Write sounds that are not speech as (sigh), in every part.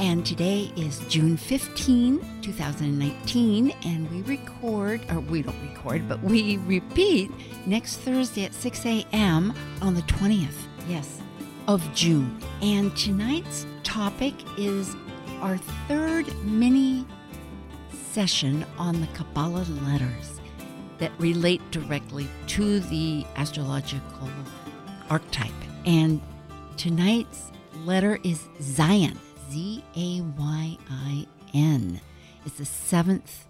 and today is June 15, 2019, and we record, or we don't record, but we repeat next Thursday at 6 a.m. on the 20th, yes, of June. And tonight's topic is our third mini session on the Kabbalah letters that relate directly to the astrological archetype. And tonight's letter is Zayin, Z A Y I N. It's the seventh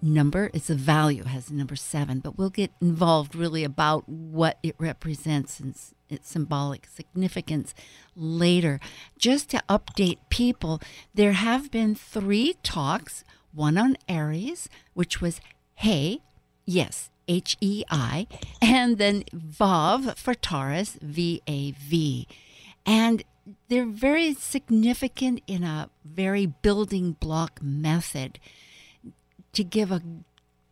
number. It's a value, has a number seven, but we'll get involved really about what it represents and its symbolic significance later. Just to update people, there have been three talks one on Aries, which was Hei, yes, H E I, and then Vav for Taurus, V A V. And they're very significant in a very building block method to give a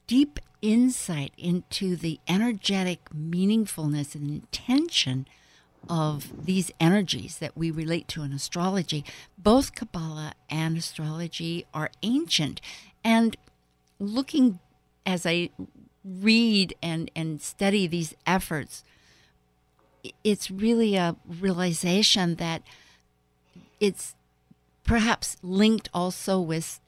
deep insight into the energetic meaningfulness and intention of these energies that we relate to in astrology. Both Kabbalah and astrology are ancient. And looking as I read and, and study these efforts, it's really a realization that it's perhaps linked also with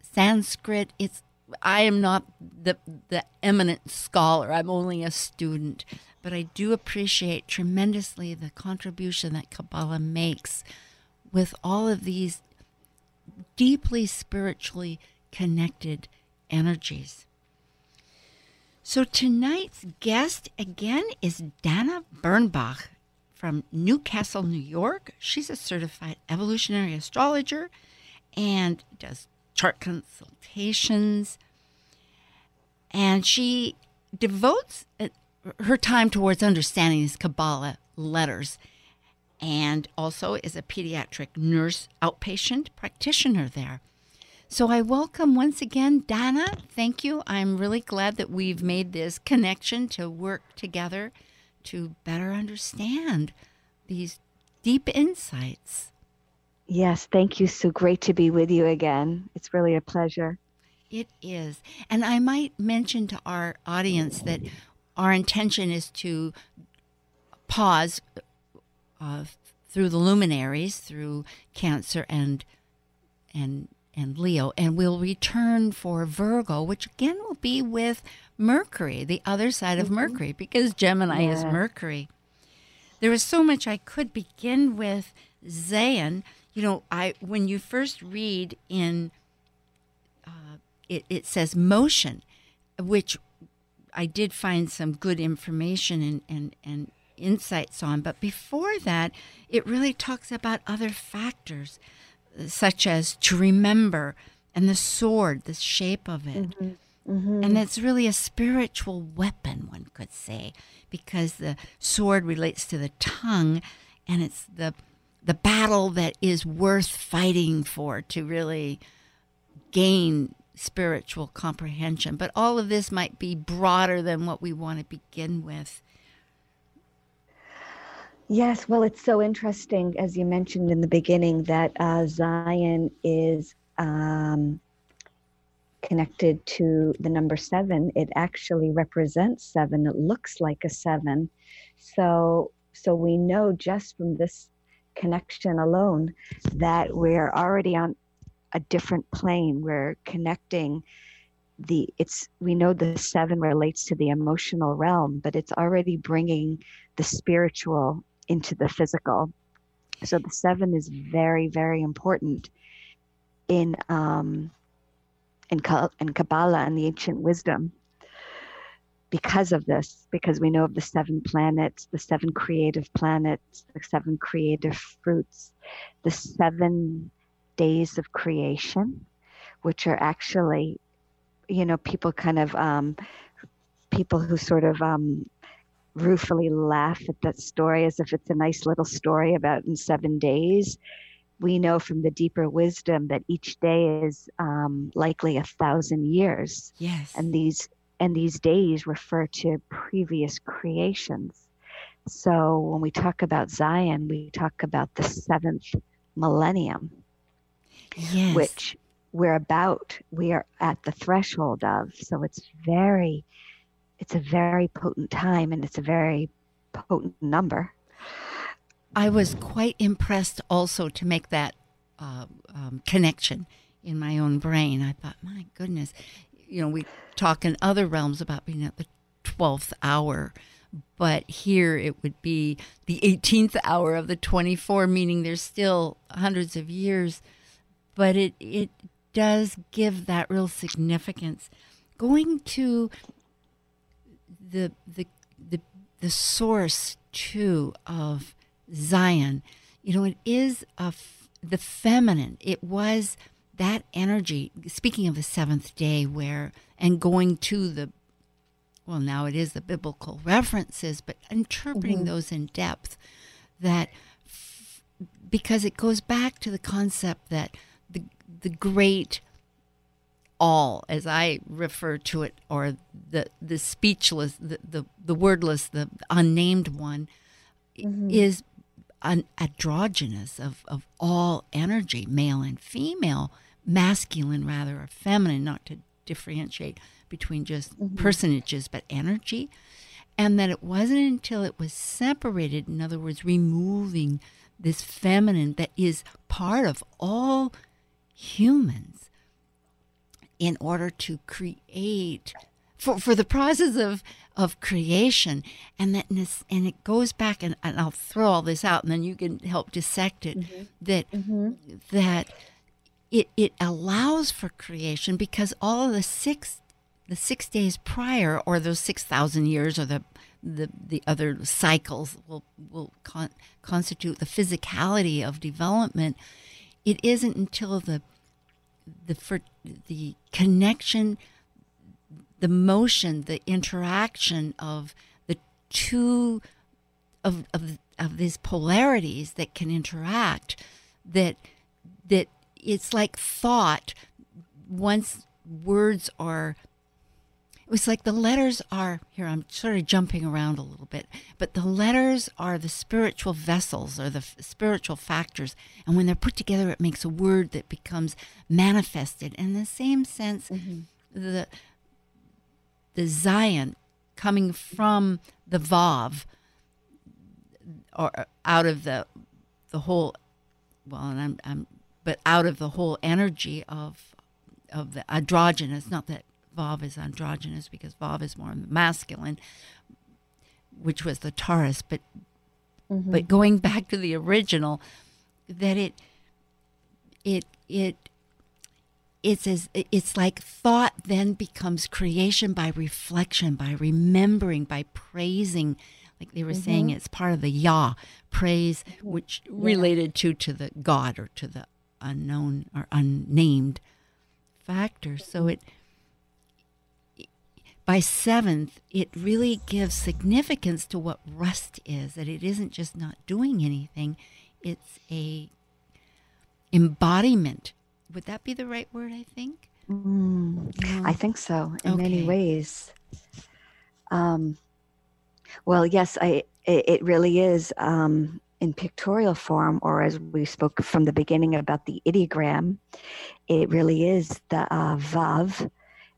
Sanskrit. It's I am not the the eminent scholar. I'm only a student, but I do appreciate tremendously the contribution that Kabbalah makes with all of these deeply spiritually connected energies. So tonight's guest again is Dana Bernbach from Newcastle, New York. She's a certified evolutionary astrologer and does chart consultations. And she devotes uh, her time towards understanding these Kabbalah letters and also is a pediatric nurse outpatient practitioner there. So I welcome once again Dana. Thank you. I'm really glad that we've made this connection to work together to better understand these deep insights. Yes, thank you, Sue. Great to be with you again. It's really a pleasure. It is. And I might mention to our audience that our intention is to pause uh, through the luminaries, through Cancer and and and Leo, and we'll return for Virgo, which again will be with Mercury, the other side of mm-hmm. Mercury, because Gemini yeah. is Mercury. There is so much I could begin with Zayin. You know, I when you first read in uh, it, it says motion, which I did find some good information and, and, and insights on. But before that, it really talks about other factors such as to remember and the sword, the shape of it. Mm-hmm. Mm-hmm. And it's really a spiritual weapon, one could say, because the sword relates to the tongue and it's the the battle that is worth fighting for to really gain spiritual comprehension. But all of this might be broader than what we want to begin with. Yes, well, it's so interesting, as you mentioned in the beginning, that uh, Zayin is um, connected to the number seven. It actually represents seven. It looks like a seven. So, so we know just from this connection alone that we're already on a different plane. We're connecting the it's we know the seven relates to the emotional realm but it's already bringing the spiritual into the physical. So the seven is very, very important in um, in, in Kabbalah and the ancient wisdom because of this, because we know of the seven planets, the seven creative planets, the seven creative fruits, the seven days of creation, which are actually, you know, people kind of, um, people who sort of um, ruefully laugh at that story as if it's a nice little story about in seven days. We know from the deeper wisdom that each day is um, likely a thousand years. Yes. And these and these days refer to previous creations. So when we talk about Zayin, we talk about the seventh millennium, yes. which we're about, we are at the threshold of. So it's very, it's a very potent time and it's a very potent number. I was quite impressed also to make that uh, um, connection in my own brain. I thought, my goodness, you know, we talk in other realms about being at the 12th hour, but here it would be the 18th hour of the 24, meaning there's still hundreds of years, but it, it does give that real significance. Going to the, the, the, the source, too, of Zayin, you know, it is a, the feminine. It was that energy, speaking of the seventh day, where, and going to the, well, now it is the biblical references, but interpreting mm-hmm. those in depth, that f- because it goes back to the concept that the, the great all, as I refer to it, or the, the speechless, the, the, the wordless, the unnamed one, mm-hmm. is an androgynous of, of all energy, male and female masculine rather or feminine, not to differentiate between just mm-hmm. personages, but energy. And that it wasn't until it was separated, in other words, removing this feminine that is part of all humans in order to create for, for the process of of creation and that and it goes back and, and I'll throw all this out and then you can help dissect it mm-hmm. that mm-hmm. that it, it allows for creation because all of the six the six days prior or those 6000 years or the the, the other cycles will will con- constitute the physicality of development it isn't until the the for the connection the motion the interaction of the two of of of these polarities that can interact that that it's like thought. Once words are it was like the letters are here i'm sort of jumping around a little bit but the letters are the spiritual vessels or the f- spiritual factors and when they're put together it makes a word that becomes manifested in the same sense mm-hmm. the the zayin coming from the vav or out of the the whole well and i'm i'm but out of the whole energy of of the androgynous. Not that Vav is androgynous because Vav is more masculine, which was the Taurus. But mm-hmm. but going back to the original, that it it it it's as it's like thought then becomes creation by reflection, by remembering, by praising. Like they were mm-hmm. saying, it's part of the Yah praise, mm-hmm. which yeah. related to to the God or to the unknown or unnamed factor. So it by seventh, it really gives significance to what rust is. That it isn't just not doing anything; it's a embodiment. Would that be the right word? I think. Mm, I think so in okay. many ways. Um, well, yes, I. It, it really is. Um, in pictorial form, or as we spoke from the beginning about the ideogram, it really is the uh, vav.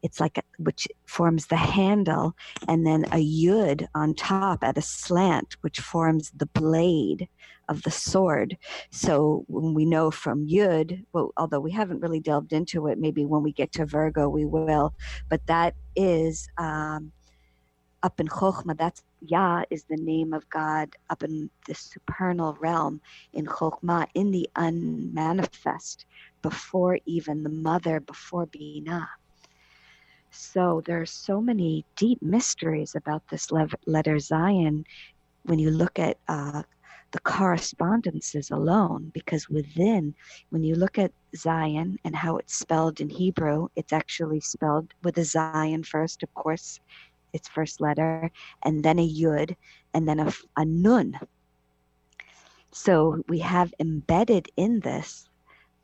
It's like a, which forms the handle, and then a yud on top at a slant, which forms the blade of the sword. So when we know from yud, well, although we haven't really delved into it, maybe when we get to Virgo we will. But that is um, up in Chokhmah. That's Yah is the name of God up in the supernal realm in Chokhmah, in the unmanifest, before even the mother, before Binah. So there are so many deep mysteries about this letter Zayin when you look at uh, the correspondences alone, because within, when you look at Zayin and how it's spelled in Hebrew, it's actually spelled with a Zayin first, of course, its first letter, and then a Yud, and then a, a Nun. So we have embedded in this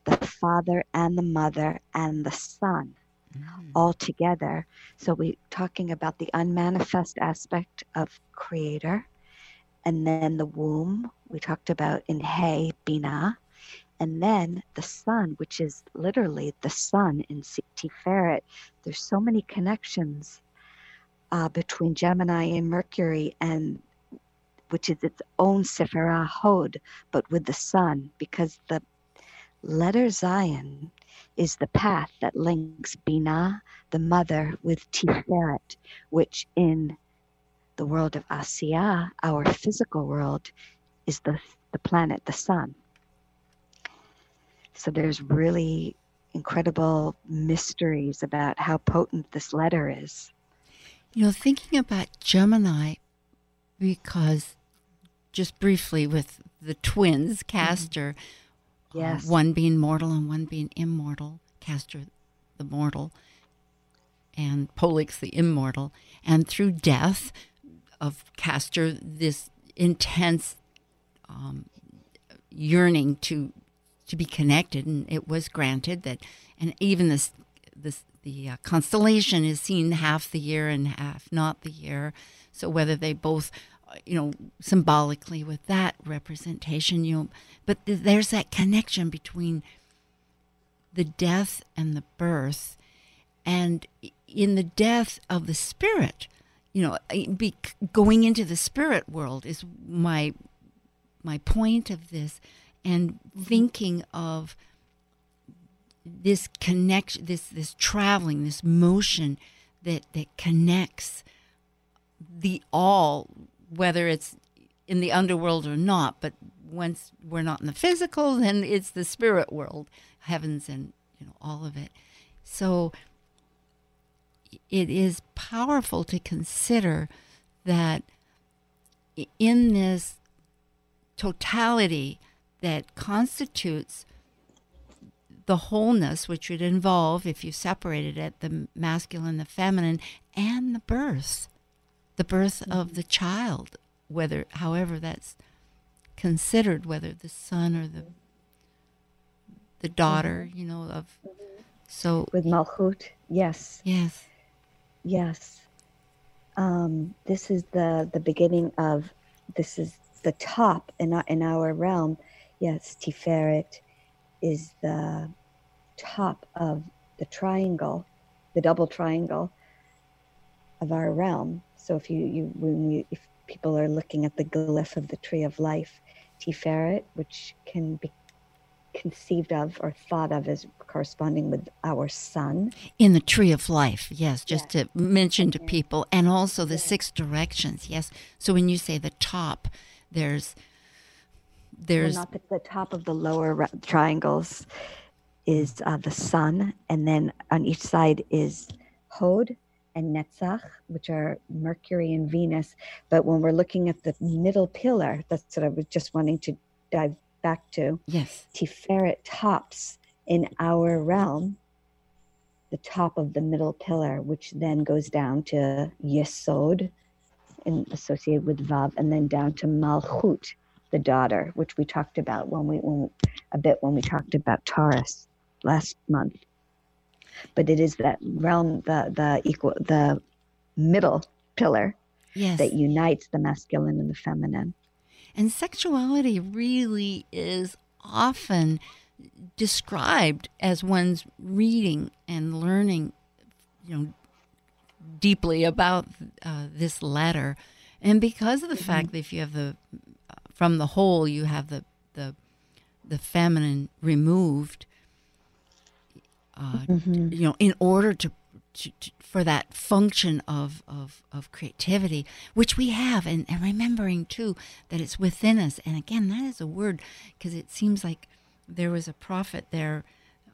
the Father and the Mother and the Son mm. all together. So we're talking about the unmanifest aspect of Creator and then the womb we talked about in Hei Binah, and then the sun, which is literally the sun in Tiferet. There's so many connections uh, between Gemini and Mercury, and which is its own Sephirah Hod, but with the sun, because the letter Zayin is the path that links Binah, the mother, with Tiferet, which in the world of Asiya, our physical world, is the, the planet, the sun. So there's really incredible mysteries about how potent this letter is. You know, thinking about Gemini, because just briefly with the twins, mm-hmm. Castor, mm-hmm. Yes. Uh, one being mortal and one being immortal, Castor the mortal, and Pollux the immortal, and through death, of Castor this intense um, yearning to to be connected, and it was granted that, and even this this the uh, constellation is seen half the year and half not the year. So whether they both, you know, symbolically with that representation, you know, but th- there's that connection between the death and the birth, and in the death of the spirit, you know, be, going into the spirit world is my my point of this, and thinking of this connection, this this traveling, this motion that that connects the all, whether it's in the underworld or not. But once we're not in the physical, then it's the spirit world, heavens, and you know all of it. So it is powerful to consider that in this totality that constitutes the wholeness, which would involve, if you separated it, the masculine, the feminine, and the birth, the birth of mm-hmm. the child, whether, however, that's considered, whether the son or the the daughter, mm-hmm. you know, of so with Malchut, yes, yes, Yes. Um, this is the the beginning of this is the top in our, in our realm. Yes, Tiferet is the top of the triangle, the double triangle of our realm. So if you, you when you if people are looking at the glyph of the tree of life, Tiferet, which can be conceived of or thought of as corresponding with our sun. In the tree of life, yes, just yes. to mention to people, and also the yes. six directions, yes. So when you say the top, there's there's well, not the, the, top of the lower triangles is uh, the sun, and then on each side is Hod and Netzach, which are Mercury and Venus. But when we're looking at the middle pillar, that's what I was just wanting to dive back to. Yes. Tiferet tops in our realm the top of the middle pillar, which then goes down to Yesod, and associated with Vav, and then down to Malchut, the daughter, which we talked about when we when, a bit when we talked about Taurus last month. But it is that realm, the the equal, the middle pillar yes. that unites the masculine and the feminine. And sexuality really is often described as one's reading and learning, you know, deeply about uh, this letter. And because of the mm-hmm. fact that if you have the from the whole, you have the the the feminine removed. Uh, mm-hmm. You know, in order to to, to, for that function of, of, of creativity, which we have, and, and remembering too that it's within us. And again, that is a word because it seems like there was a prophet there,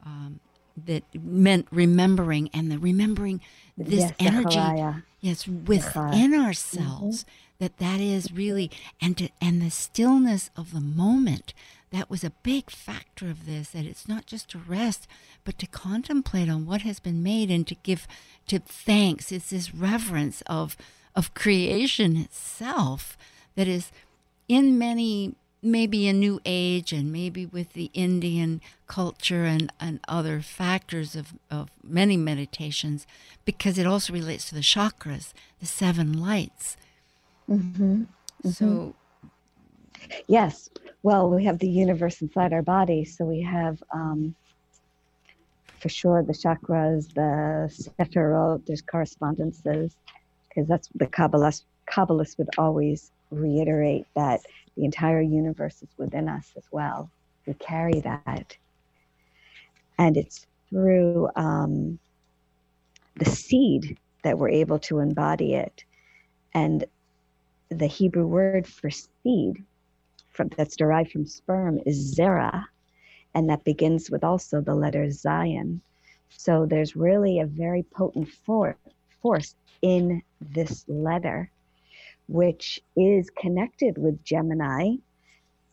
um, that meant remembering and the remembering this Yes, energy Zechariah. yes within ourselves that that is really and to, and the stillness of the moment that was a big factor of this that it's not just to rest but to contemplate on what has been made and to give to thanks it's this reverence of of creation itself that is in many maybe a new age and maybe with the indian culture and, and other factors of, of many meditations because it also relates to the chakras the seven lights Mm-hmm. so Yes. Well, we have the universe inside our body, so we have, um, for sure, the chakras, the sephirot. There's correspondences, because that's the Kabbalist. Kabbalists would always reiterate that the entire universe is within us as well. We carry that, and it's through um, the seed that we're able to embody it, and the Hebrew word for seed from, that's derived from sperm is zera, and that begins with also the letter Zayin. So there's really a very potent for, force in this letter, which is connected with Gemini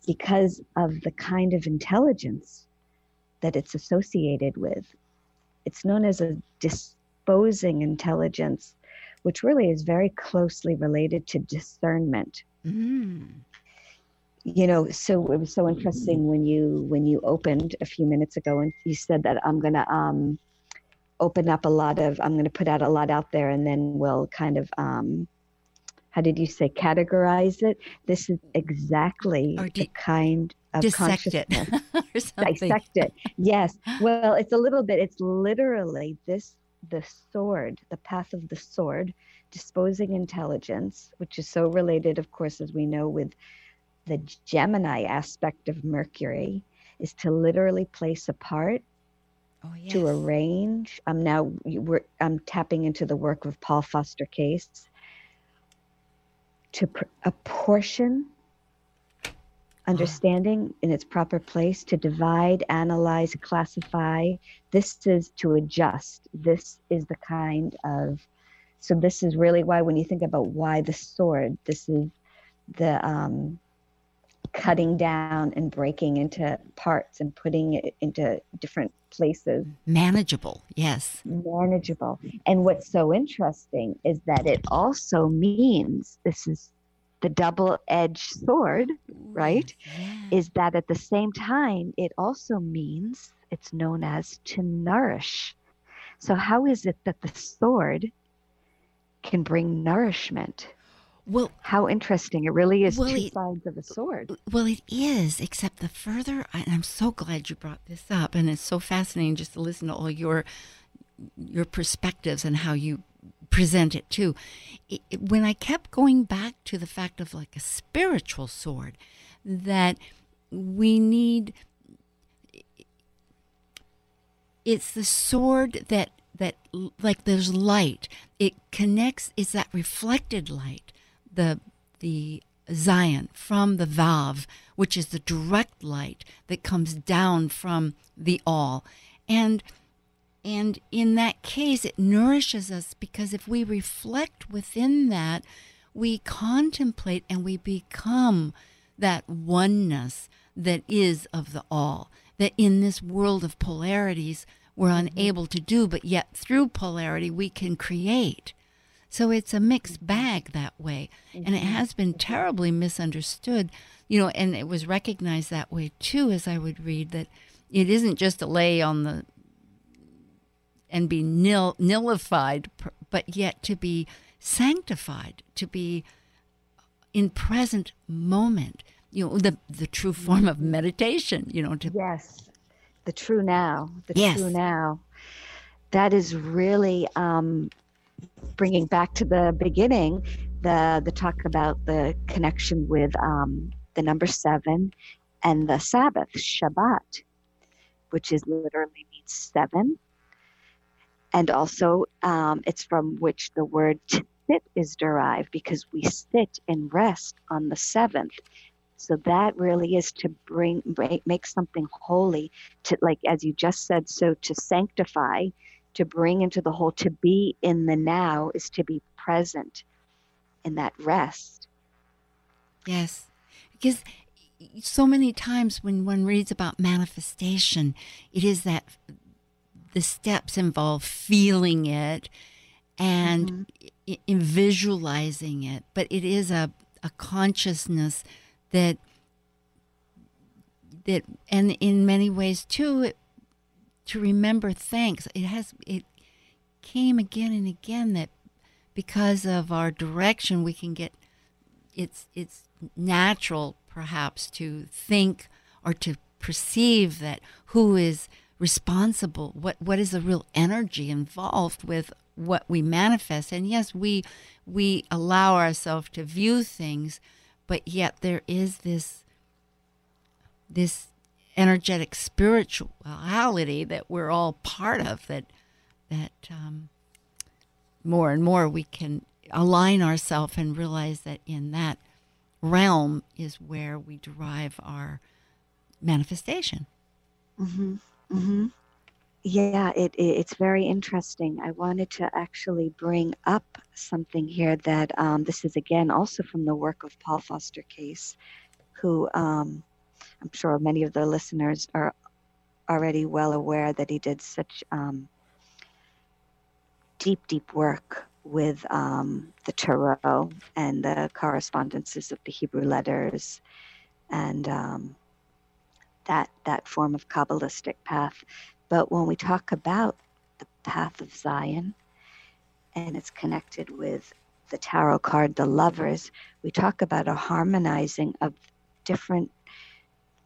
because of the kind of intelligence that it's associated with. It's known as a disposing intelligence, which really is very closely related to discernment mm, you know so it was so interesting when you when you opened a few minutes ago and you said that i'm going to um open up a lot of i'm going to put out a lot out there and then we'll kind of um how did you say categorize it? This is exactly Or the kind of dissect it (laughs) or something. Dissect it. Yes. Well it's a little bit it's literally this the sword the path of the sword disposing intelligence which is so related of course as we know with the gemini aspect of mercury is to literally place a part oh, yes. to arrange. I'm now we're, i'm tapping into the work of paul foster case to pr- apportion understanding in its proper place to divide analyze classify. This is to adjust. This is the kind of so this is really why when you think about why the sword this is the um, cutting down and breaking into parts and putting it into different places manageable yes manageable. And what's so interesting is that it also means this is the double edged sword, right? yeah. Is that at the same time, it also means it's known as to nourish. So, how is it that the sword can bring nourishment? Well How interesting. It really is Well, two it- sides of a sword. Well, it is, except the further, and I'm so glad you brought this up, and it's so fascinating just to listen to all your your perspectives and how you present it too. It, it- when I kept going back to the fact of like a spiritual sword, that we need. It's the sword that that like there's light. It connects. It's that reflected light. The the Zayin from the Vav, which is the direct light that comes down from the All. And and in that case it nourishes us because if we reflect within that, we contemplate and we become that oneness that is of the all. That in this world of polarities we're mm-hmm. unable to do, but yet through polarity we can create. So it's a mixed bag that way. And it has been terribly misunderstood, you know, and it was recognized that way too as I would read that it isn't just to lay on the and be nil nullified, but yet to be sanctified, to be in present moment. You know, the the true form of meditation. You know, to Yes, the true now, the Yes. true now. That is really um, bringing back to the beginning the the talk about the connection with um, the number seven and the Sabbath, Shabbat, which is literally means seven, and also um, it's from which the word sit is derived because we sit and rest on the seventh. So that really is to bring make something holy to like as you just said so to sanctify to bring into the whole to be in the now is to be present in that rest. Yes. Because so many times when one reads about manifestation, it is that the steps involve feeling it and mm-hmm. in visualizing it, but it is a, a consciousness that that and in many ways too it, to remember thanks. It has it came again and again that because of our direction we can get it's it's natural perhaps to think or to perceive that who is responsible what what is the real energy involved with what we manifest. And yes we we allow ourselves to view things but yet there is this this energetic spirituality that we're all part of that that um, more and more we can align ourselves and realize that in that realm is where we derive our manifestation. Mm-hmm. Mm-hmm. Yeah, it, it, it's very interesting. I wanted to actually bring up something here that um, this is again also from the work of Paul Foster Case, who um, I'm sure many of the listeners are already well aware that he did such um, deep, deep work with um, the Tarot and the correspondences of the Hebrew letters and um, that that form of Kabbalistic path. But when we talk about the path of Zayin and it's connected with the tarot card, the lovers, we talk about a harmonizing of different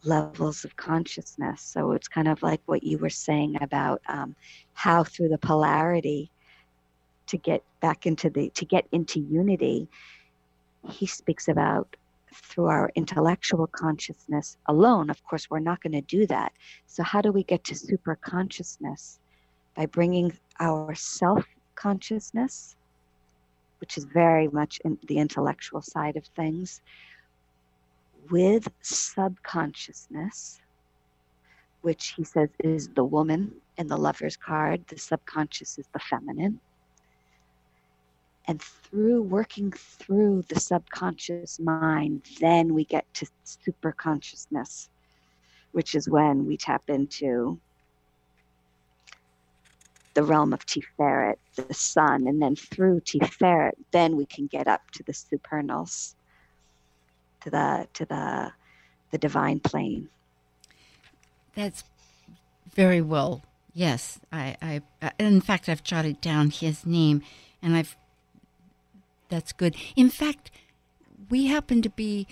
levels of consciousness. So it's kind of like what you were saying about um, how through the polarity to get back into the to get into unity, he speaks about through our intellectual consciousness alone. Of course, we're not going to do that. So, how do we get to super consciousness? By bringing our self consciousness, which is very much in the intellectual side of things, with subconsciousness, which he says is the woman in the lover's card. The subconscious is the feminine and through working through the subconscious mind, then we get to super consciousness, which is when we tap into the realm of Tiferet, the sun, and then through Tiferet, then we can get up to the supernals, to the to the the divine plane. That's very well. Yes, I, I, in fact, I've jotted down his name, and I've that's good. In fact, we happen to be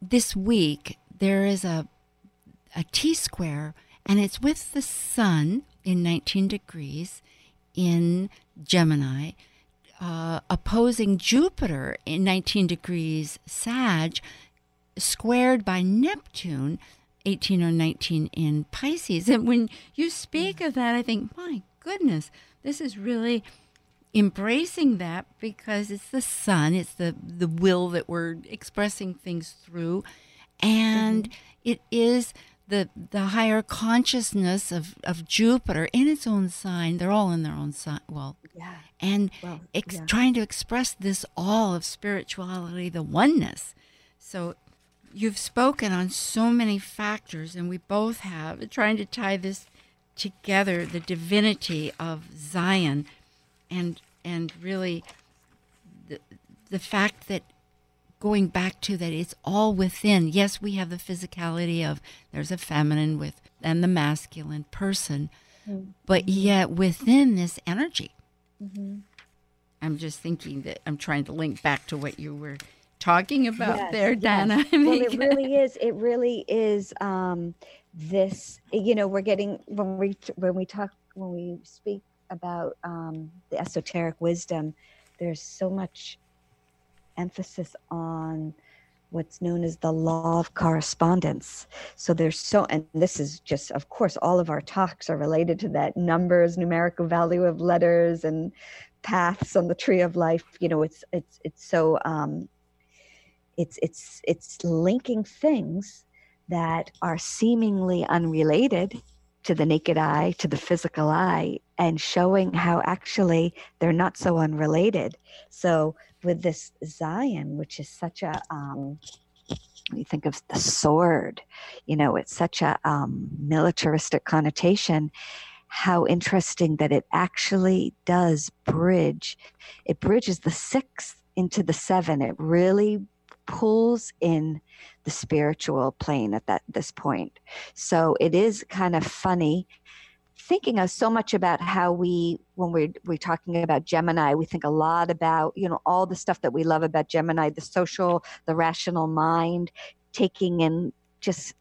this week. There is a a T square, and it's with the sun in 19 degrees in Gemini, uh, opposing Jupiter in 19 degrees Sag, squared by Neptune 18 or 19 in Pisces. And when you speak of that, I think, my goodness, this is really embracing that because it's the sun, it's the the will that we're expressing things through, and mm-hmm. it is the the higher consciousness of of Jupiter in its own sign. They're all in their own sign. Well, yeah, and well, ex- yeah. trying to express this all of spirituality, the oneness. So. You've spoken on so many factors, and we both have, trying to tie this together the divinity of Zayin and and really the the fact that going back to that it's all within. Yes, we have the physicality of there's a feminine with and the masculine person, mm-hmm. but yet within this energy. Mm-hmm. I'm just thinking that I'm trying to link back to what you were talking about yes, there, Dana. Yes. (laughs) well, it really is. It really is. Um, this, you know, we're getting when we when we talk when we speak about um, the esoteric wisdom, there's so much emphasis on what's known as the law of correspondence. So there's so, and this is just, of course, all of our talks are related to that numbers, numerical value of letters, and paths on the tree of life. You know, it's it's it's so um, it's it's it's linking things that are seemingly unrelated to the naked eye, to the physical eye, and showing how actually they're not so unrelated. So with this Zayin, which is such a um, you think of the sword, you know, it's such a um, militaristic connotation. How interesting that it actually does bridge. It bridges the sixth into the seven. It really pulls in the spiritual plane at that this point. So it is kind of funny thinking of so much about how we when we're we're talking about gemini we think a lot about you know all the stuff that we love about gemini the social the rational mind taking in just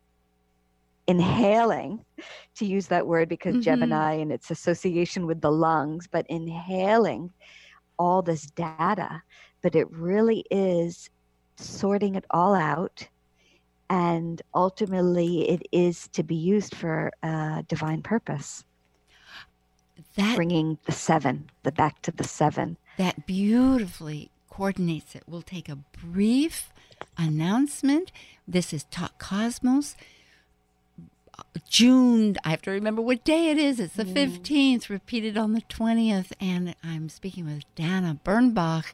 inhaling to use that word because mm-hmm. gemini and its association with the lungs but inhaling all this data but it really is sorting it all out and ultimately it is to be used for a divine purpose that bringing the seven the back to the seven that beautifully coordinates it we'll take a brief announcement this is talk cosmos June, I have to remember what day it is. It's the mm. 15th, repeated on the 20th. And I'm speaking with Dana Bernbach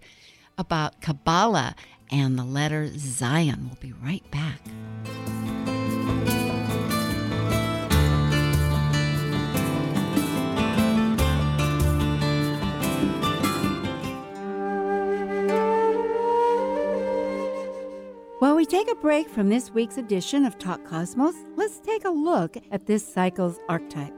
about Kabbalah and the letter Zayin. We'll be right back. While we take a break from this week's edition of Talk Cosmos, let's take a look at this cycle's archetype.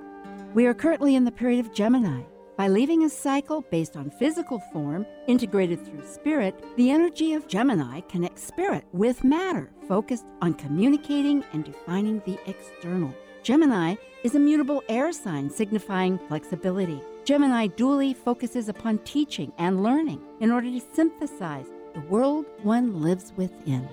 We are currently in the period of Gemini. By leaving a cycle based on physical form, integrated through spirit, the energy of Gemini connects spirit with matter, focused on communicating and defining the external. Gemini is a mutable air sign signifying flexibility. Gemini dually focuses upon teaching and learning in order to synthesize the world one lives within.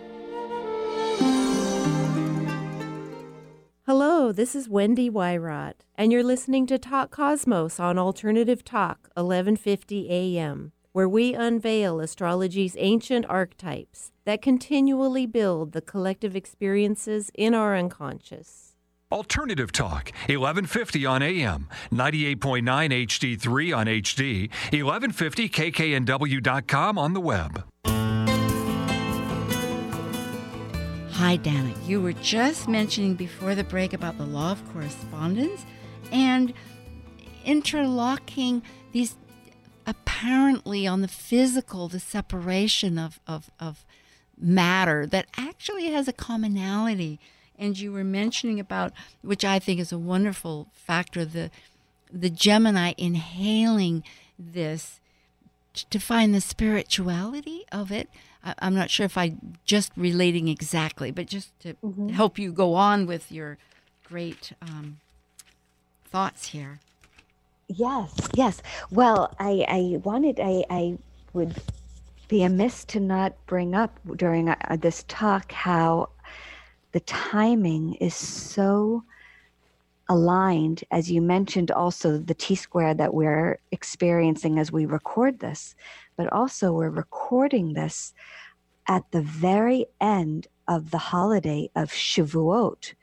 Hello, this is Wendy Wyrot, and you're listening to Talk Cosmos on Alternative Talk, 1150 AM, where we unveil astrology's ancient archetypes that continually build the collective experiences in our unconscious. Alternative Talk, 1150 on AM, 98.9 HD3 on HD, 1150kknw.com on the web. Hi, Dana. You were just mentioning before the break about the law of correspondence and interlocking these apparently on the physical, the separation of, of, of matter that actually has a commonality. And you were mentioning about, which I think is a wonderful factor, the the Gemini inhaling this to find the spirituality of it I, am not sure if I just relating exactly, but just to mm-hmm. help you go on with your great um, thoughts here. Yes, yes. Well, I, I wanted, I, I would be amiss to not bring up during uh, this talk how the timing is so aligned, as you mentioned, also the T square that we're experiencing as we record this, but also we're recording this at the very end of the holiday of Shavuot,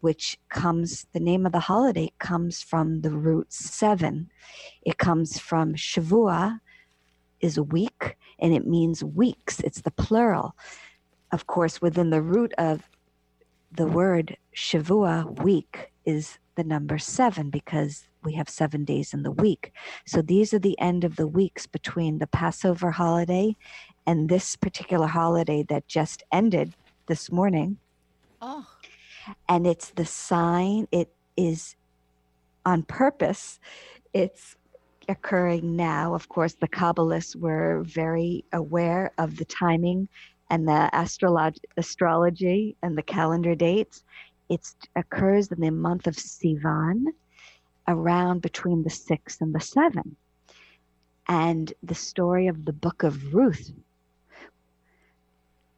which comes, the name of the holiday comes from the root seven. It comes from Shavua, is a week, and it means weeks. It's the plural. Of course, within the root of the word Shavua, week, is the number seven because we have seven days in the week. So these are the end of the weeks between the Passover holiday and this particular holiday that just ended this morning. Oh. And it's the sign, it is on purpose. It's occurring now. Of course, the Kabbalists were very aware of the timing and the astrolog- astrology and the calendar dates. It occurs in the month of Sivan, around between the 6 and the 7. And the story of the book of Ruth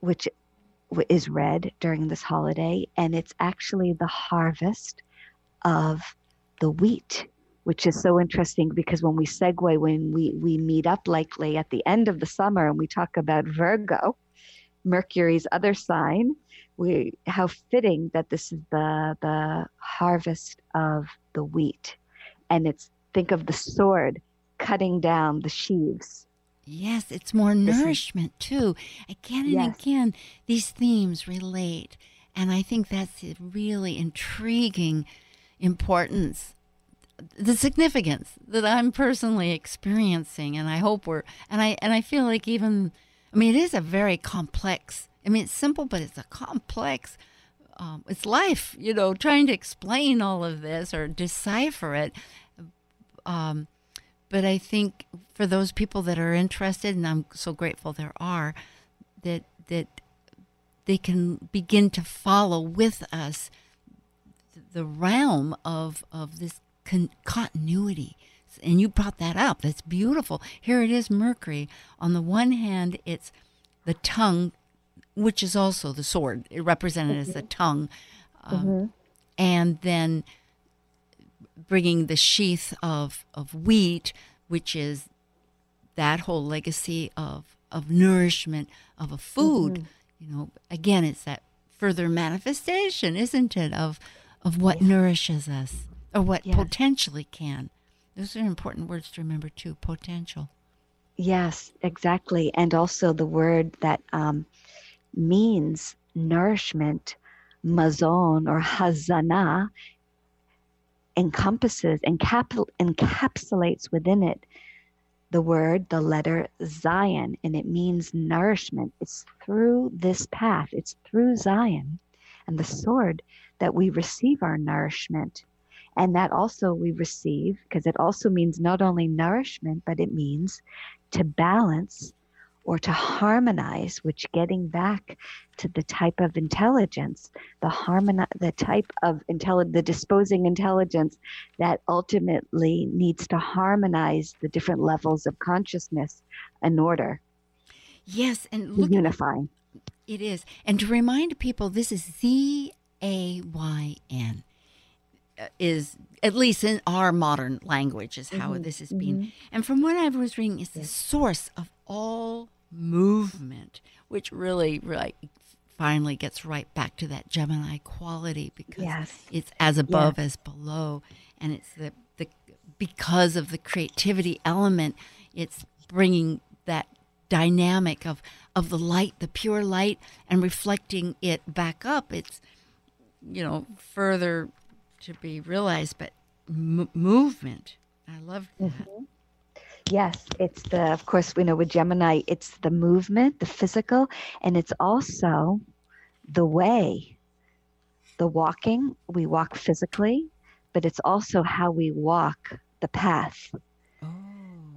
which is read during this holiday, and it's actually the harvest of the wheat, which is so interesting because when we segue, when we, we meet up likely at the end of the summer and we talk about Virgo, Mercury's other sign, we how fitting that this is the the harvest of the wheat, and it's think of the sword cutting down the sheaves. Yes, it's more nourishment too. Again and Yes. again, these themes relate. And I think that's a really intriguing importance, the significance that I'm personally experiencing. And I hope we're, and I, and I feel like even, I mean, it is a very complex, I mean, it's simple, but it's a complex, um, it's life, you know, trying to explain all of this or decipher it. Um, but I think for those people that are interested, and I'm so grateful there are, that that they can begin to follow with us the realm of of this con- continuity. And you brought that up. That's beautiful. Here it is, Mercury. On the one hand, it's the tongue, which is also the sword, it represented as the tongue, um, and then bringing the sheath of, of wheat, which is that whole legacy of, of nourishment of a food. You know, again, it's that further manifestation, isn't it, of of what nourishes us or what Yes. potentially can. Those are important words to remember too. Potential. Yes, exactly. And also the word that um, means nourishment, mazon or hazana, encompasses, encapsul- encapsulates within it the word, the letter Zayin, and it means nourishment. It's through this path, it's through Zayin and the sword that we receive our nourishment. And that also we receive, because it also means not only nourishment, but it means to balance or to harmonize, which getting back to the type of intelligence, the harmoni- the type of intelli- the disposing intelligence that ultimately needs to harmonize the different levels of consciousness in order Yes, and look unify. It is. And to remind people, this is Z A Y N, uh, is at least in our modern language, is how this is being. And from what I was reading, it's the source of all movement, which really, really finally gets right back to that Gemini quality because Yes. it's as above as below. And it's the, the, because of the creativity element, it's bringing that dynamic of of the light, the pure light, and reflecting it back up. It's you know further to be realized, but m- movement. I love that. Mm-hmm. Yes, it's the, of course, we know with Gemini, it's the movement, the physical, and it's also the way, the walking. We walk physically, but it's also how we walk the path. Oh,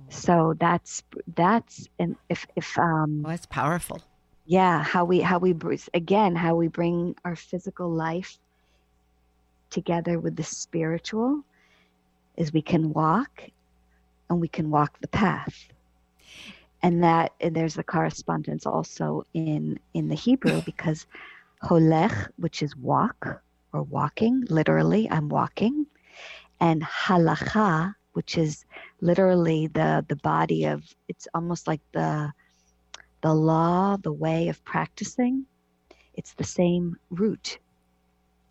So that's that's and if if um oh, that's powerful. yeah how we how we again how we bring our physical life together with the spiritual is we can walk and we can walk the path and that and there's a correspondence also in in the hebrew (laughs) because holech which is walk or walking literally i'm walking and halacha which is literally the the body of it's almost like the the law, the way of practicing, it's the same root.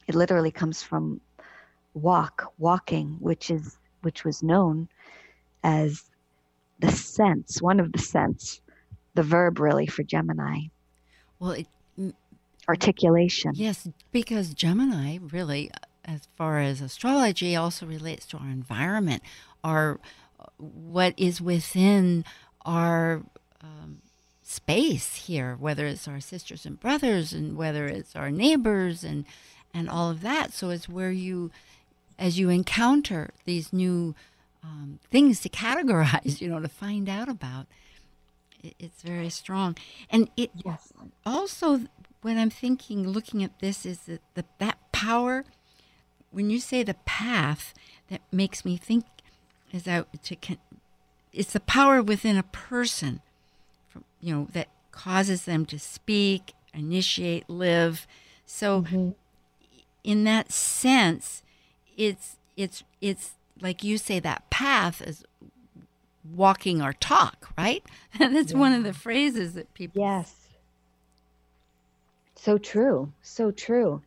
It literally comes from walk, walking, which is which was known as the sense, one of the sense, the verb really for Gemini, Well, it, articulation. yes, because Gemini really, as far as astrology, also relates to our environment, our what is within our um, space here, whether it's our sisters and brothers, and whether it's our neighbors, and and all of that. So it's where you, as you encounter these new um, things to (laughs) categorize, you know, to find out about. It, it's very strong, and it Yes. also when I'm thinking, looking at this, is that the, that power. When you say the path, that makes me think is out to. con- It's the power within a person, from you know that causes them to speak, initiate, live. So, in that sense, it's it's it's like you say that path is walking our talk, right? (laughs) That's one of the phrases that people Yes. So true. So true.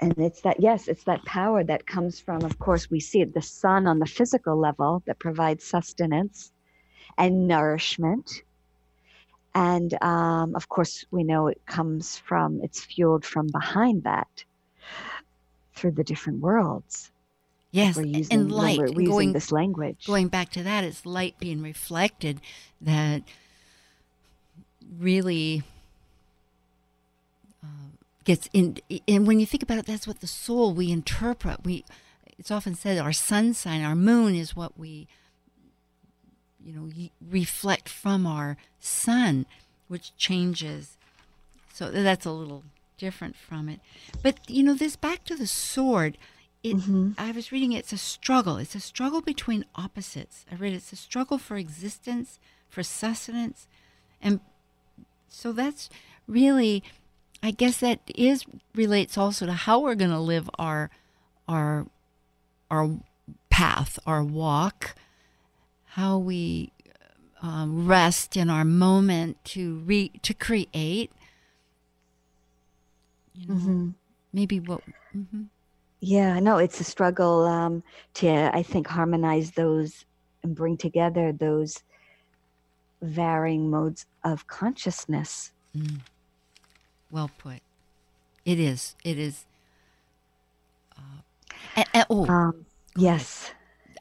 And it's that, yes, it's that power that comes from, of course, we see it, the sun on the physical level that provides sustenance and nourishment. And um, of course, we know it comes from, it's fueled from behind that through the different worlds. Yes, using, and light. we're using going, this language. going back to that, it's light being reflected that really uh, gets in. And when you think about it, that's what the soul we interpret. We, it's often said our sun sign, our moon, is what we, you know, reflect from our sun, which changes. So that's a little different from it. But you know, this back to the sword. It, Mhm. I was reading it's a struggle. It's a struggle between opposites. I read it's a struggle for existence, for sustenance, and so that's really, I guess that is relates also to how we're going to live our our our path, our walk, how we um, rest in our moment to re to create. You know, Mhm. maybe what. mhm. Yeah, no, it's a struggle um, to, I think, harmonize those and bring together those varying modes of consciousness. Mm. Well put. It is. It is. Uh, and, and- oh, Um, yes.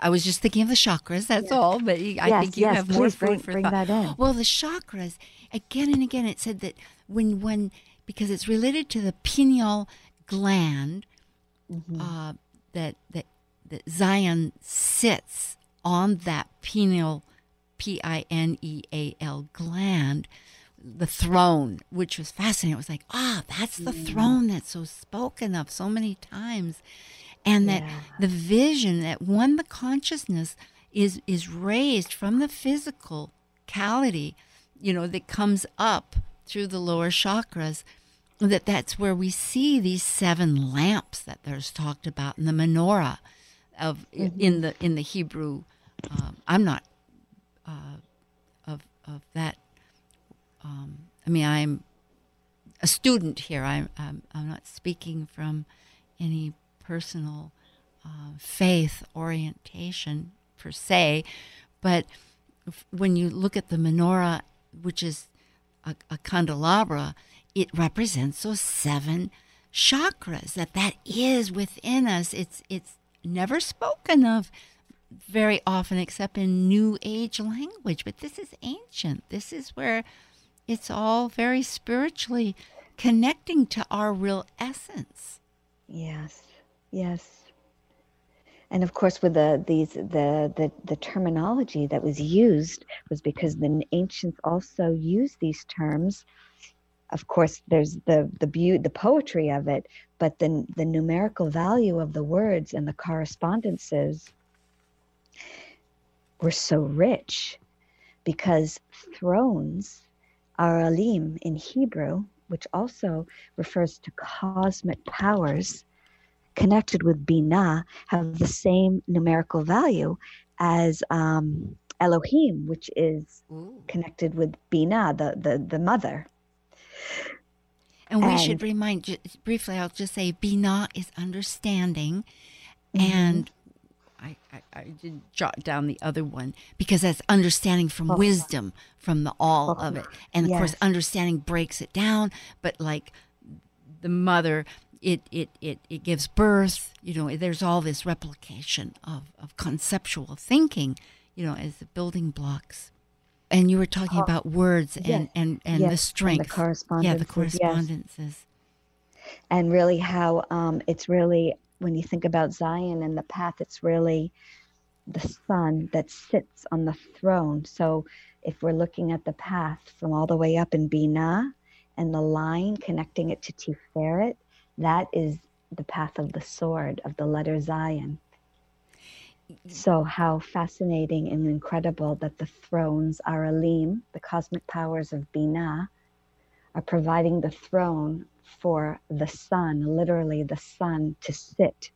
I was just thinking of the chakras. That's Yes. all. But I yes, think you yes, have more please bring, for bring thought. that in. Well, the chakras again and again. It said that when when because it's related to the pineal gland Mhm. uh, that that that Zayin sits on that pineal P I N E A L gland, the throne, which was fascinating. It was like, ah, that's the throne that's so spoken of so many times, and that Yeah. the vision that one the consciousness is is raised from the physical physicality, you know, that comes up through the lower chakras that that's where we see these seven lamps that there's talked about in the menorah of in the in the Hebrew. Um, I'm not uh, of of that. Um, I mean, I'm a student here. I'm I'm, I'm not speaking from any personal uh, faith orientation per se, but when you look at the menorah, which is a, a candelabra, it represents those seven chakras that that is within us. It's it's never spoken of very often except in new age language, but this is ancient. This is where it's all very spiritually connecting to our real essence. Yes, yes. And of course, with the these the, the the terminology that was used was because the ancients also used these terms. Of course, there's the the beauty, the poetry of it, but the the numerical value of the words and the correspondences were so rich because thrones are alim in Hebrew, which also refers to cosmic powers connected with Binah have the same numerical value as um, Elohim, which is connected with Binah, the, the, the mother. And we And- should remind briefly, I'll just say Binah is understanding. Mm-hmm. And I, I, I did jot down the other one because that's understanding from Oh. wisdom, from the all of it. And of course, understanding breaks it down, but like the mother, it, it, it, it gives birth. You know, there's all this replication of, of conceptual thinking, you know, as the building blocks. And you were talking about words and, yes, and, and yes, the and the strength. yeah, the correspondences, yes. and really how um, it's really when you think about Zayin and the path, it's really the sun that sits on the throne. So if we're looking at the path from all the way up in Binah and the line connecting it to Tiferet, that is the path of the sword of the letter Zayin. So how fascinating and incredible that the thrones are Elim, the cosmic powers of Binah, are providing the throne for the sun, literally the sun, to sit.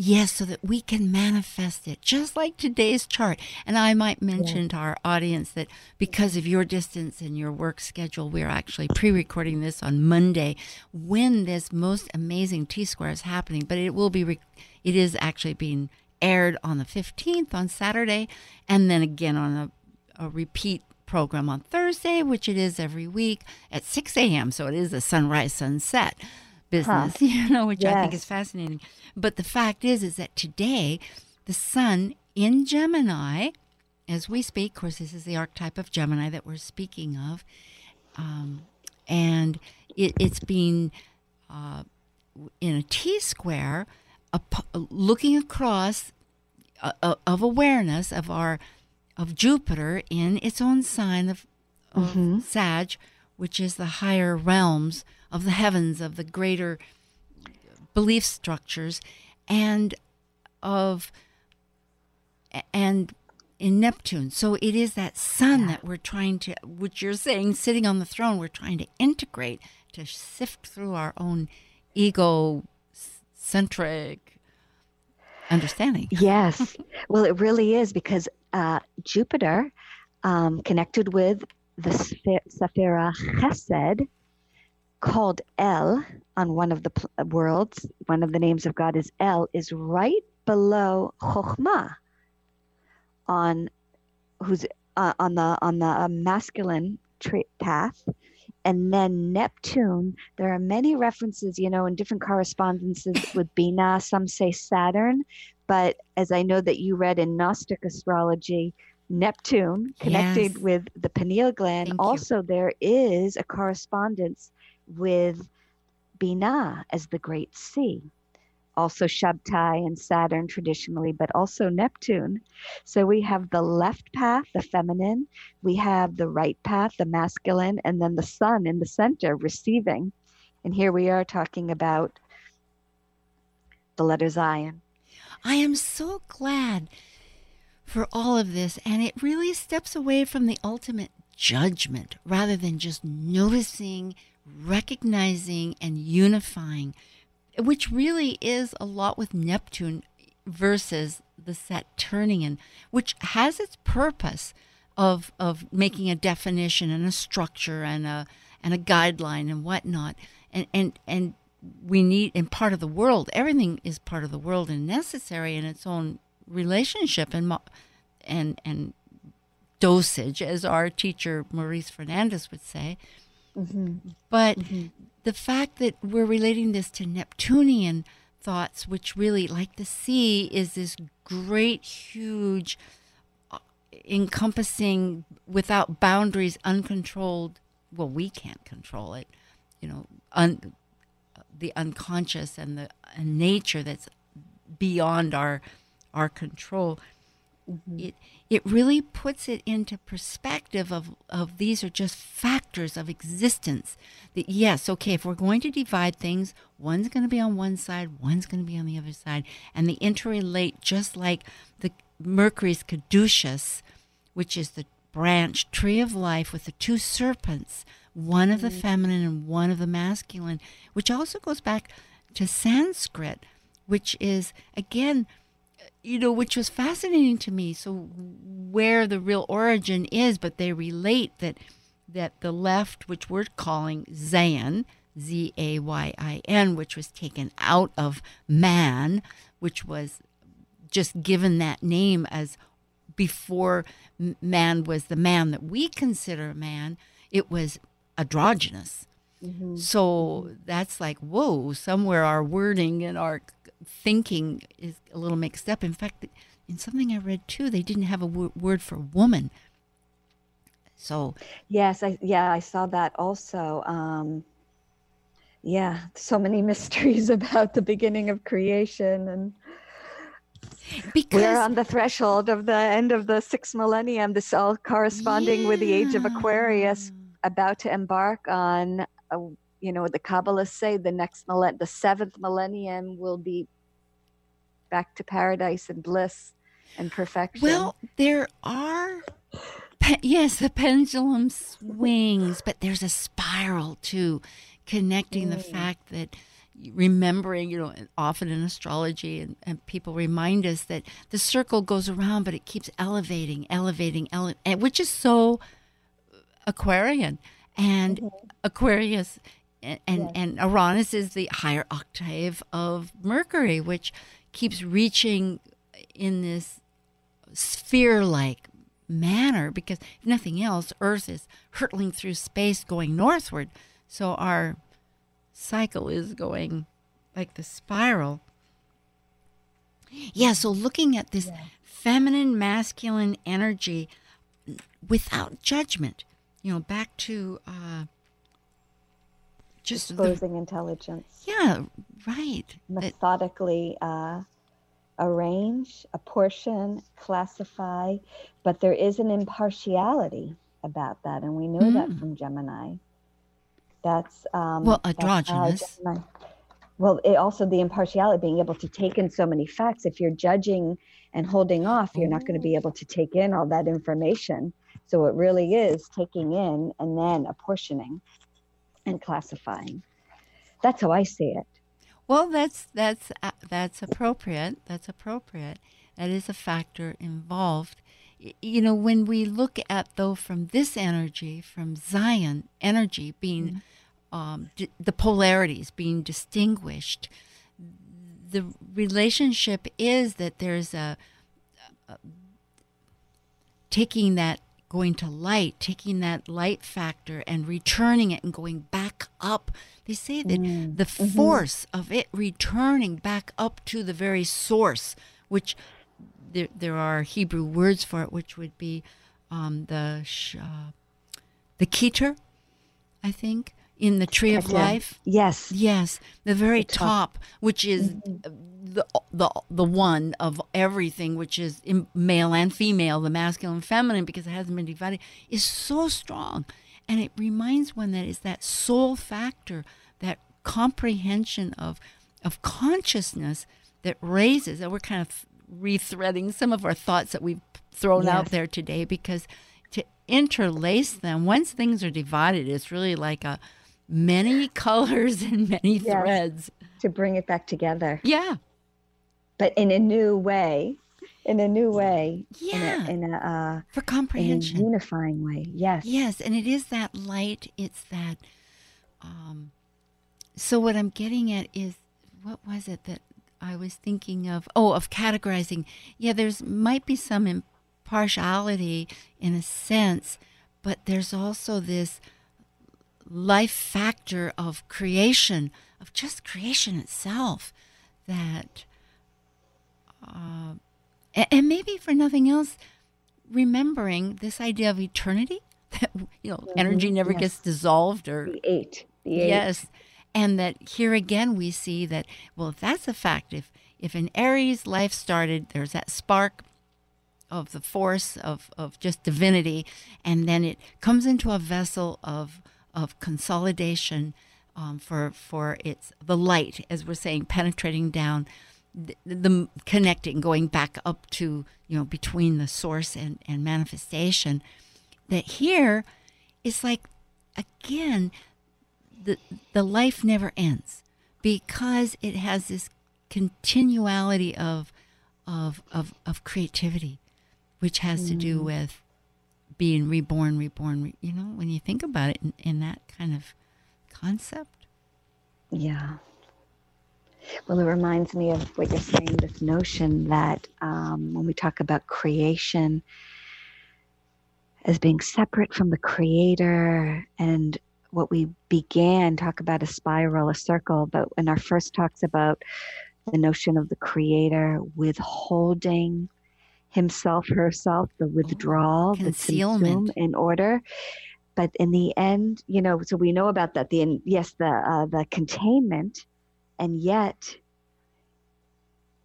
Yes, so that we can manifest it, just like today's chart. And I might mention yeah. to our audience that because of your distance and your work schedule, we're actually pre recording this on Monday when this most amazing T square is happening. But it will be, re- it is actually being aired on the 15th on Saturday, and then again on a, a repeat program on Thursday, which it is every week at 6 a.m. So it is a sunrise, sunset business, huh. (laughs) you know, which yes. I think is fascinating. But the fact is, is that today the sun in Gemini, as we speak, of course, this is the archetype of Gemini that we're speaking of, um, and it, it's being uh, in a T square, a, looking across uh, uh, of awareness of our of Jupiter in its own sign of, of mm-hmm. Sag, which is the higher realms of the heavens, of the greater belief structures, and of and in Neptune. So it is that sun yeah. that we're trying to, which you're saying, sitting on the throne, we're trying to integrate to sift through our own ego centric understanding. (laughs) yes. Well, it really is because uh, Jupiter um, connected with the Sephira Chesed called El on one of the pl- worlds, one of the names of God is El, is right below Chokhmah on who's uh, on the on the masculine tra- path and then Neptune, there are many references, you know, in different correspondences with Binah. Some say Saturn, but as I know that you read in Gnostic astrology, Neptune connected yes. with the pineal gland. Thank also, you. there is a correspondence with Binah as the great sea. Also, Shabtai and Saturn traditionally, but also Neptune. So we have the left path, the feminine, we have the right path, the masculine, and then the sun in the center receiving. And here we are talking about the letter Zayin. I am so glad for all of this, and it really steps away from the ultimate judgment rather than just noticing recognizing and unifying, which really is a lot with Neptune versus the Saturnian, which has its purpose of of making a definition and a structure and a and a guideline and whatnot. And and and we need in part of the world, everything is part of the world and necessary in its own relationship and and and dosage, as our teacher Maurice Fernandez would say. Mm-hmm. But mm-hmm. The fact that we're relating this to Neptunian thoughts, which really, like the sea, is this great, huge, uh, encompassing, without boundaries, uncontrolled. Well, we can't control it, you know, un, the unconscious and the nature that's beyond our our control. Mm-hmm. It it really puts it into perspective of, of these are just factors of existence. That yes, okay, if we're going to divide things, one's going to be on one side, one's going to be on the other side, and they interrelate just like the Mercury's caduceus, which is the branch tree of life with the two serpents, one of the mm-hmm. feminine and one of the masculine, which also goes back to Sanskrit, which is again you know, which was fascinating to me. So where the real origin is, but they relate that that the left, which we're calling Zayin, Z A Y I N, which was taken out of man, which was just given that name as before man was the man that we consider man, it was androgynous. Mm-hmm. So that's like, whoa, somewhere our wording and our thinking is a little mixed up. In fact, in something I read too, they didn't have a w- word for woman. So yes, I yeah I saw that also. Um, yeah, so many (laughs) mysteries about the beginning of creation and. Because we're on the threshold of the end of the sixth millennium. This all corresponding yeah. with the age of Aquarius, about to embark on a you know, the Kabbalists say the next millennium, the seventh millennium will be back to paradise and bliss and perfection. Well, there are, yes, the pendulum swings, but there's a spiral too, connecting mm. the fact that remembering, you know, often in astrology, and, and people remind us that the circle goes around, but it keeps elevating, elevating, ele- which is so Aquarian. And mm-hmm. Aquarius and, and, yes. and Uranus is the higher octave of Mercury, which keeps reaching in this sphere like manner because if nothing else, Earth is hurtling through space going northward. So our cycle is going like the spiral. Yeah, so looking at this yeah. feminine masculine energy without judgment, you know, back to uh, just exposing the, intelligence. Yeah, right. Methodically uh, arrange, apportion, classify, but there is an impartiality about that, and we know mm. that from Gemini. That's um, well androgynous. Well, it also the impartiality, being able to take in so many facts. If you're judging and holding off, you're not going to be able to take in all that information. So it really is taking in and then apportioning and classifying. That's how I see it. Well, that's that's uh, that's appropriate. That's appropriate. That is a factor involved. You know, when we look at though from this energy, from Zayin energy being mm-hmm. um, d- the polarities being distinguished, the relationship is that there's a, a taking that going to light, taking that light factor and returning it and going back up. They say that mm. the mm-hmm. force of it returning back up to the very source, which there, there are Hebrew words for it, which would be um, the uh, the keter, I think, in the tree of life. Yes. Yes, the very the top. top. which is mm-hmm. the the the one of everything, which is male and female, the masculine and feminine, because it hasn't been divided, is so strong, and it reminds one that is that soul factor, that comprehension of of consciousness that raises. And we're kind of rethreading some of our thoughts that we've thrown yes. out there today because to interlace them once things are divided it's really like a many colors (laughs) and many yes, threads to bring it back together. Yeah. But in a new way, in a new way. Yeah. In a, in a uh, for comprehension, unifying way. Yes. Yes, and it is that light. It's that. Um, so what I'm getting at is, what was it that I was thinking of? Oh, of categorizing. Yeah, there's might be some impartiality in a sense, but there's also this life factor of creation, of just creation itself, that, uh, and maybe for nothing else, remembering this idea of eternity, (laughs) that, you know, mm-hmm. energy never yes. gets dissolved or. The eight. The eight. Yes. And that here again we see that, well, if that's a fact, if, if in Aries life started, there's that spark of the force of, of just divinity, and then it comes into a vessel of of consolidation um, for for its the light, as we're saying, penetrating down, the, the, connecting, going back up to you know between the source and, and manifestation. That here is like again, the the life never ends because it has this continuality of of of, of creativity, which has mm. to do mm. with being reborn, reborn, you know, when you think about it in, in that kind of concept. Yeah. Well, it reminds me of what you're saying this notion that um, when we talk about creation as being separate from the creator and what we began talk about a spiral a circle but in our first talks about the notion of the creator withholding himself, herself, the withdrawal, concealment the in order. But in the end, you know, so we know about that. The yes, the uh, the containment, and yet,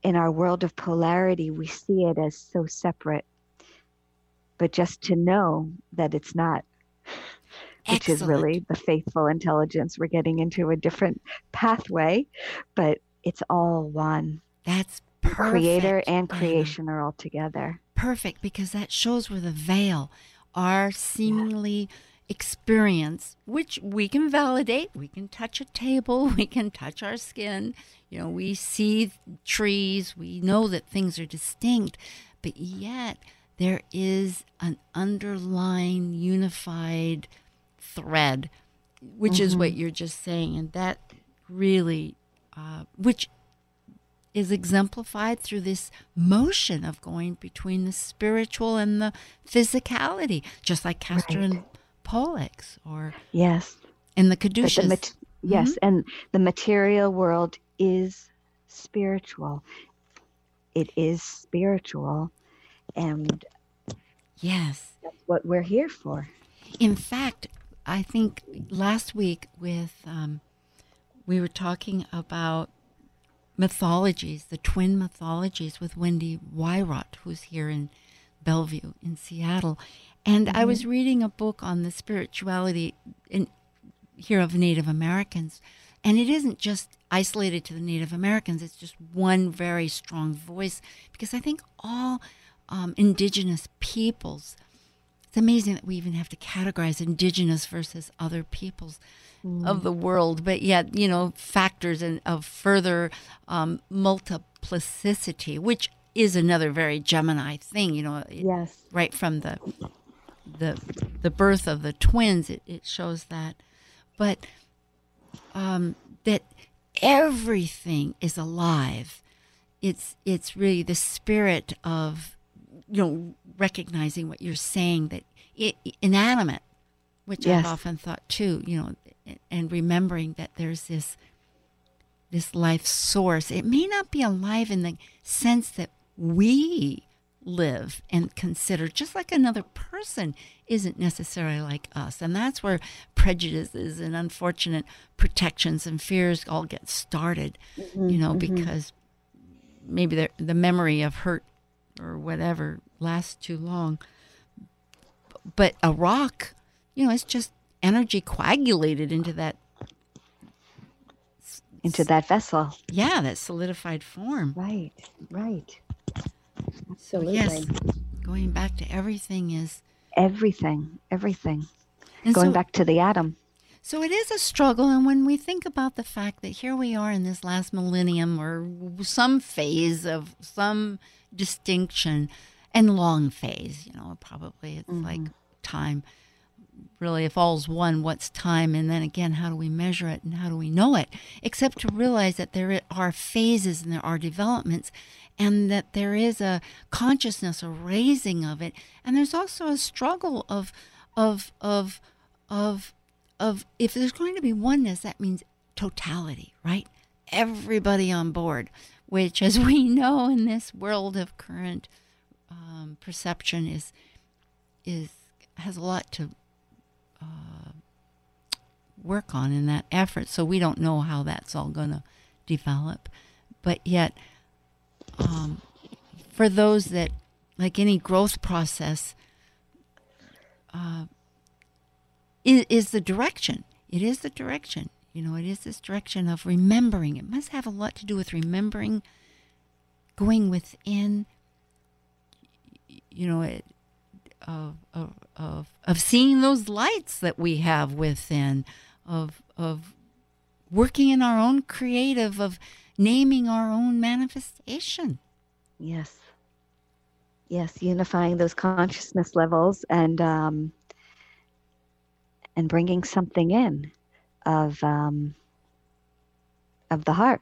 in our world of polarity, we see it as so separate. But just to know that it's not, which Excellent. is really the faithful intelligence. We're getting into a different pathway, but it's all one. That's Perfect, creator and creation are all together. Perfect, because that shows where the veil, our seemingly yeah. experience, which we can validate. We can touch a table, (laughs) we can touch our skin. You know, we see trees, we know that things are distinct, but yet there is an underlying unified thread, which mm-hmm. is what you're just saying. And that really, uh, which is exemplified through this motion of going between the spiritual and the physicality, just like Castor right. and Pollux, or yes, in the caduceus. Mat- yes, mm-hmm. and the material world is spiritual. It is spiritual, and yes, that's what we're here for. In fact, I think last week with um, we were talking about mythologies, the twin mythologies with Wendy Wyrot, who's here in Bellevue in Seattle. And mm-hmm. I was reading a book on the spirituality in, here of Native Americans. And it isn't just isolated to the Native Americans, it's just one very strong voice because I think all um, indigenous peoples, it's amazing that we even have to categorize indigenous versus other peoples mm. of the world, but yet, you know, factors in, of further um, multiplicity, which is another very Gemini thing, you know. Yes. Right from the the the birth of the twins, it, it shows that. But um, that everything is alive. It's it's really the spirit of you know recognizing what you're saying that it, inanimate, which yes. I've often thought too. You know, and remembering that there's this this life source. It may not be alive in the sense that we live and consider, just like another person isn't necessarily like us. And that's where prejudices and unfortunate protections and fears all get started, mm-hmm, you know, mm-hmm. because maybe the memory of hurt or whatever lasts too long. But a rock, you know, it's just energy coagulated into that into that vessel. Yeah, that solidified form. Right, right. Absolutely. So yes, going back to everything is everything, everything. And going so, back to the atom. So it is a struggle, and when we think about the fact that here we are in this last millennium or some phase of some distinction and long phase, you know, probably it's mm-hmm. like time really if all's one what's time? And then again how do we measure it and how do we know it? Except to realize that there are phases and there are developments and that there is a consciousness a raising of it. And there's also a struggle of of of of of if there's going to be oneness that means totality right? Everybody on board which as we (laughs) know in this world of current um, perception is is has a lot to work on in that effort. So we don't know how that's all going to develop. But yet, um, for those that, like any growth process, uh, is, is the direction. It is the direction. You know, it is this direction of remembering. It must have a lot to do with remembering, going within. You know, it, of, of, of, of seeing those lights that we have within, of, of working in our own creative, of naming our own manifestation. Yes. Yes, unifying those consciousness levels and um, and bringing something in of um, of the heart.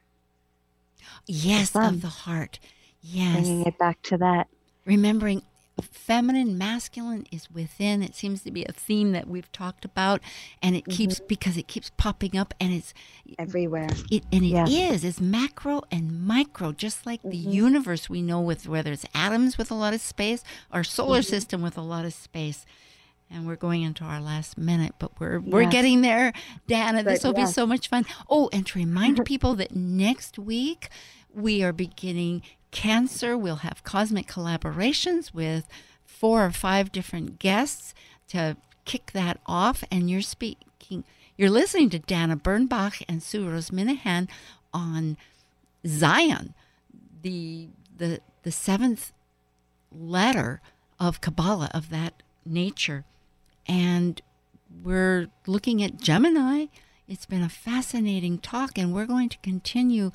Yes, of the heart. Yes, bringing it back to that. Remembering feminine masculine is within it seems to be a theme that we've talked about and it mm-hmm. keeps because it keeps popping up and it's everywhere it and it yeah. is it's macro and micro just like mm-hmm. the universe we know with whether it's atoms with a lot of space or solar mm-hmm. system with a lot of space and we're going into our last minute, but we're we're getting there, Dana. This will yes. be so much fun. Oh, and to remind (laughs) people that next week we are beginning Cancer, we'll have cosmic collaborations with four or five different guests to kick that off. And you're speaking, you're listening to Dana Bernbach and Sue Rose Minahan on Zayin, the the the seventh letter of Kabbalah of that nature. And we're looking at Gemini. It's been a fascinating talk, and we're going to continue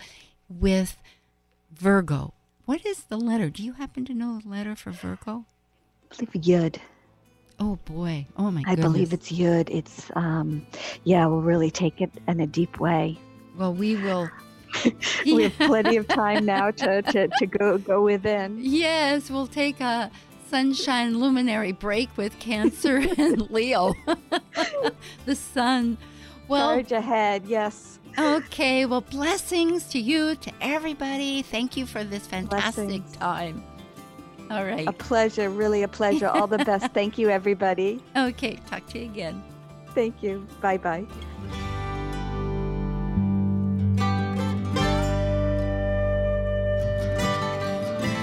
with Virgo. What is the letter? Do you happen to know the letter for Virgo? I believe Yud. Oh boy! Oh my! God. I goodness. believe it's Yud. It's um, yeah, we'll really take it in a deep way. Well, we will. (laughs) we have (laughs) plenty of time now to, to, to go go within. Yes, we'll take a sunshine luminary break with Cancer (laughs) and Leo. the sun. Well, Charge ahead, yes. Okay. Well, blessings to you, to everybody. Thank you for this fantastic Blessings. time. All right. A pleasure, really a pleasure. All the best. (laughs) Thank you, everybody. Okay. Talk to you again. Thank you. Bye bye.